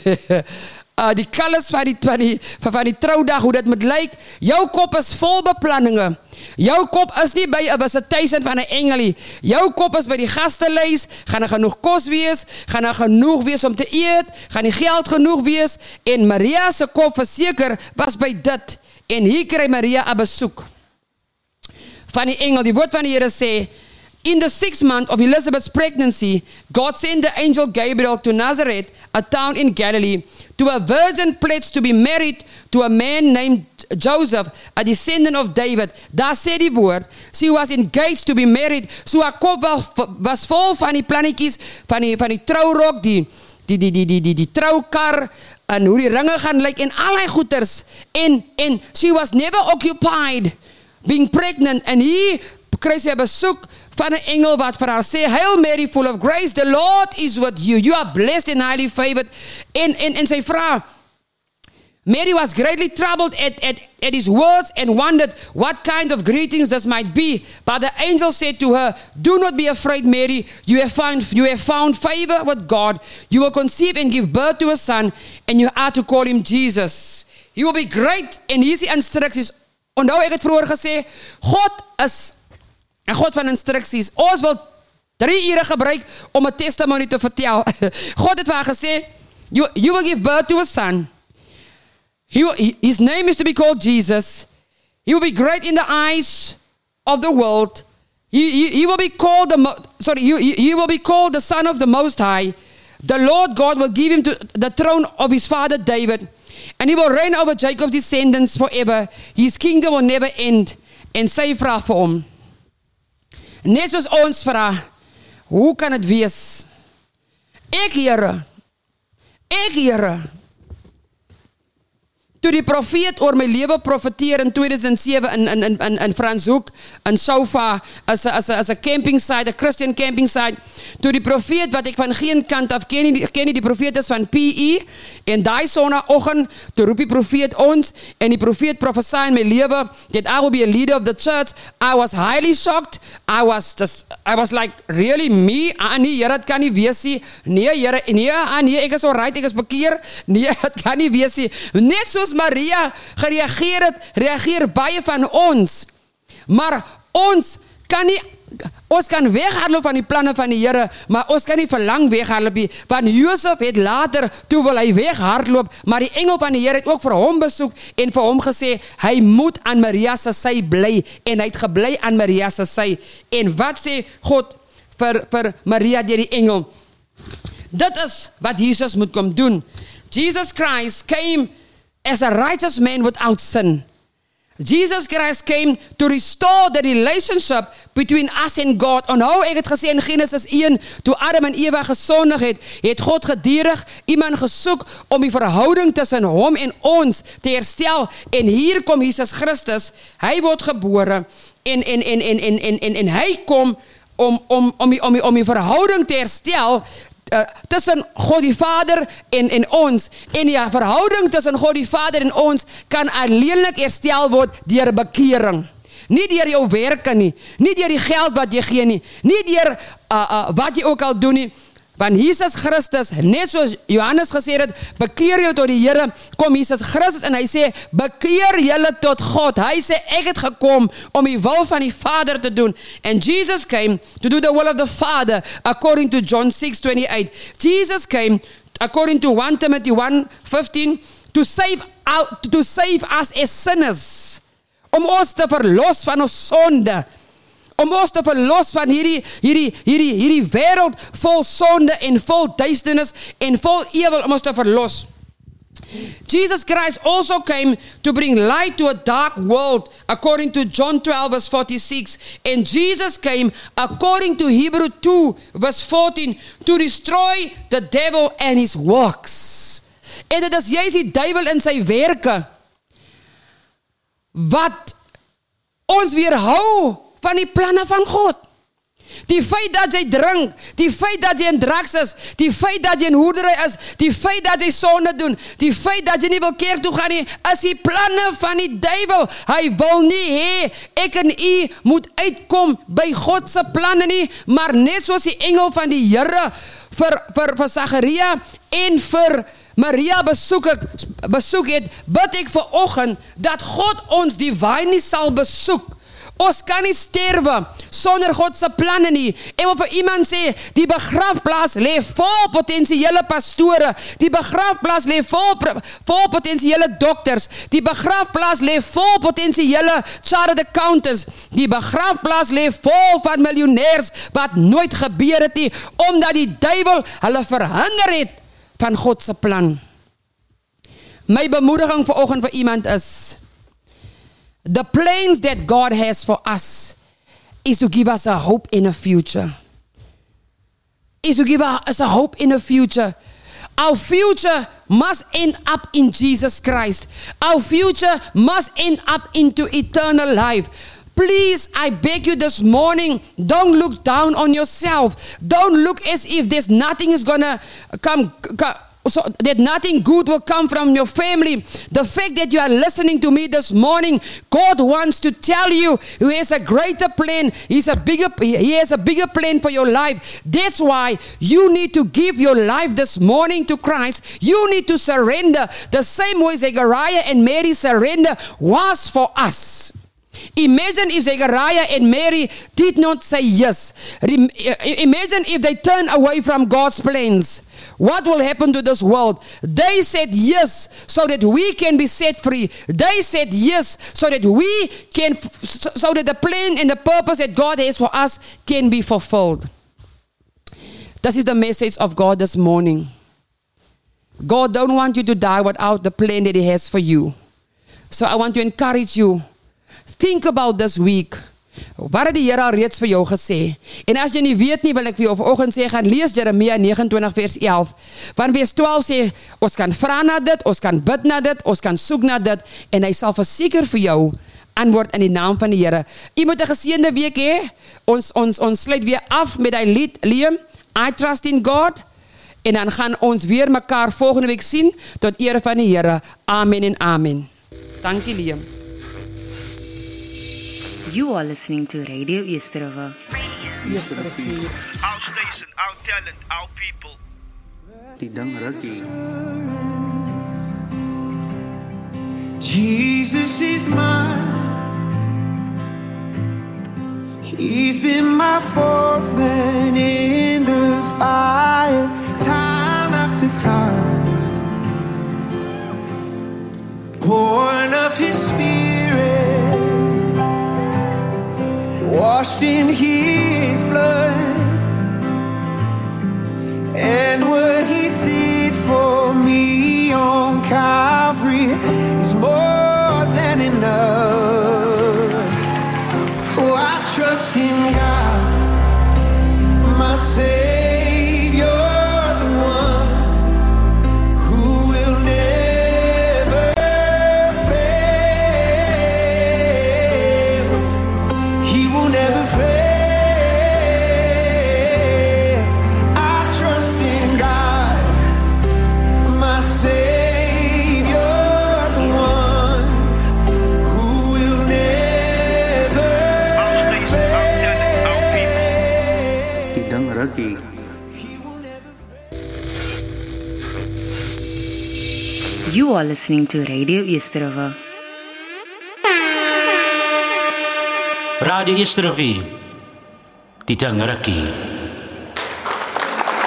uh die kalles van die van die van die troudag hoe dit moet lyk. Jou kop is vol beplanninge. Jou kop is nie by 'n visitation van 'n engelie. Jou kop is by die gastelys. Gaan daar genoeg kos wees? Gaan daar genoeg wees om te eet? Gaan die geld genoeg wees? En Maria se kop verseker was by dit. En hier kry Maria 'n besoek van die engel. Die woord van die Here sê In the sixth month of Elizabeth's pregnancy, God sent the angel Gabriel to Nazareth, a town in Galilee, to a virgin pledged to be married to a man named Joseph, a descendant of David. Daar sê die woord, she was engaged to be married. So haar kop was, was vol van die plannetjies van die van die trourok, die die die die die die, die troukar en hoe die ringe gaan lyk en al goeders en en she was never occupied being pregnant hier kry sy 'n besoek van 'n engel wat vir haar sê Hail Mary full of grace the Lord is with you you are blessed and highly favored en en en sy vra Mary was greatly troubled at, at, at his words and wondered what kind of greetings this might be. But the angel said to her, Do not be afraid, Mary. You have found, you have found favor with God. You will conceive and give birth to a son, and you are to call him Jesus. He will be great. and hier is die instructies. Onthou ek het vroeër gesê, God is 'n God van instruksies. Ons wil 3 ure gebruik om 'n testimony te vertel. God het vir haar you, will give birth to a son. His name is to be called Jesus. He will be great in the eyes of the world. He, he, will be called the sorry. He, he will be called the Son of the Most High. The Lord God will give him to the throne of his father David, and he will reign over Jacob's descendants forever. His kingdom will never end. En sy vra vir hom. Net soos ons vra, hoe kan dit wees? Ek Here. Ek Here. Toe die profeet oor my lewe profeteer in 2007 in in in in, in Franshoek in Sofa as 'n as 'n as 'n camping site, 'n Christian camping site. Toe die profeet wat ek van geen kant af ken nie, ken nie die profeet is van PE en daai sonoggend toe roep die profeet ons en die profeet profesie in my lewe that I will be a leader of the church. I was highly shocked. I was just I was like really me? Ah nee, Here, dit kan nie wees nie. Nee, Here, nee, ah nee, ek is alright, ek is bekeer. Nee, dit kan nie wees nie. Net soos Maria gereageer het, reageer baie van ons. Maar ons kan nie ons kan weghardloop van die planne van die Here, maar ons kan nie verlang weghardloop nie. Want Josef het later toe wil hy weghardloop, maar die engel van die Here het ook vir hom besoek en vir hom gesê hy moet aan Maria se sy bly en hy het gebly aan Maria se sy. En wat sê God vir vir Maria deur die engel? Dit is wat Jesus moet kom doen. Jesus Christ came as a righteous man without sin. Jesus Christ came to restore the relationship between us and God. Onthou ek het gesê in Genesis 1 toe Adam en Eva gesondig het, het God gedurig iemand gesoek om die verhouding tussen hom en ons te herstel en hier kom Jesus Christus. Hy word gebore en en en en en en en, en hy kom om om om die, om die, om die verhouding te herstel uh, tussen God die Vader en en ons en die verhouding tussen God die Vader en ons kan alleenlik herstel word deur bekering. Nie deur jou werke nie, nie deur die geld wat jy gee nie, nie deur uh, uh, wat jy ook al doen nie. Want Jesus Christus, net soos Johannes gesê het, bekeer julle tot die Here, kom Jesus Christus en hy sê, bekeer julle tot God. Hy sê ek het gekom om die wil van die Vader te doen. And Jesus came to do the will of the Father according to John 6:28. Jesus came according to 1 Timothy 1:15 to save out to save us as sinners. Om ons te verlos van ons sonde om ons te verlos van hierdie hierdie hierdie hierdie wêreld vol sonde en vol duisternis en vol ewel om ons te verlos. Jesus Christ also came to bring light to a dark world, according to John 12, verse 46. And Jesus came, according to Hebrew 2, verse 14, to destroy the devil and his works. En dit is juist die duiwel in sy werke wat ons weerhou van die planne van God. Die feit dat jy drink, die feit dat jy in drugs is, die feit dat jy in hoerdery is, die feit dat jy sonde doen, die feit dat jy nie wil kerk toe gaan nie, is die planne van die duiwel. Hy wil nie hê ek en u moet uitkom by God se planne nie, maar net soos die engel van die Here vir vir vir Sagaria en vir Maria besoek ek besoek het, bid ek vir oggend dat God ons die waai nie sal besoek Ons kan nie sterwe sonder God se planne nie. En op iemand sê, die begrafplaas lê vol potensiële pastore. Die begrafplaas lê vol vol potensiële dokters. Die begrafplaas lê vol potensiële chartered accountants. Die begrafplaas lê vol van miljonêers wat nooit gebeur het nie omdat die duiwel hulle verhinder het van God se plan. My bemoediging vir oggend vir iemand is The plans that God has for us is to give us a hope in a future. Is to give us a hope in a future. Our future must end up in Jesus Christ. Our future must end up into eternal life. Please, I beg you this morning, don't look down on yourself. Don't look as if there's nothing is gonna come, come so that nothing good will come from your family. The fact that you are listening to me this morning, God wants to tell you He has a greater plan. He's a bigger. He has a bigger plan for your life. That's why you need to give your life this morning to Christ. You need to surrender the same way Zechariah and Mary surrender was for us. Imagine if Zechariah and Mary did not say yes. Uh, imagine if they turn away from God's plans. What will happen to this world? They said yes so that we can be set free. They said yes so that we can, so that the plan and the purpose that God has for us can be fulfilled. This is the message of God this morning. God don't want you to die without the plan that He has for you. So I want to encourage you. Think about this week. Wat het die Here al reeds vir jou gesê? En as jy nie weet nie, wil ek vir jou vanoggend sê gaan lees Jeremia 29 vers 11. Want vers 12 sê ons kan vra na dit, ons kan bid na dit, ons kan soek na dit en hy sal verseker vir jou antwoord in die naam van die Here. U moet 'n geseënde week hê. Ons ons ons sluit weer af met hy lied Liam, I trust in God. En dan gaan ons weer mekaar volgende week sien tot eer van die Here. Amen en amen. Dankie Liam. You are listening to Radio Easterova. Eerste. Our station, our talent, our people. Die ding rukkie. Jesus is mine. He's been my fourth man in the fire, time after time. Born of His Spirit, washed in His blood, and what He did for me on Calvary is more than enough. Oh, I trust in God, my Savior, You are listening to Radio Easterova. Radio Easterrivier. Die ding rukkie.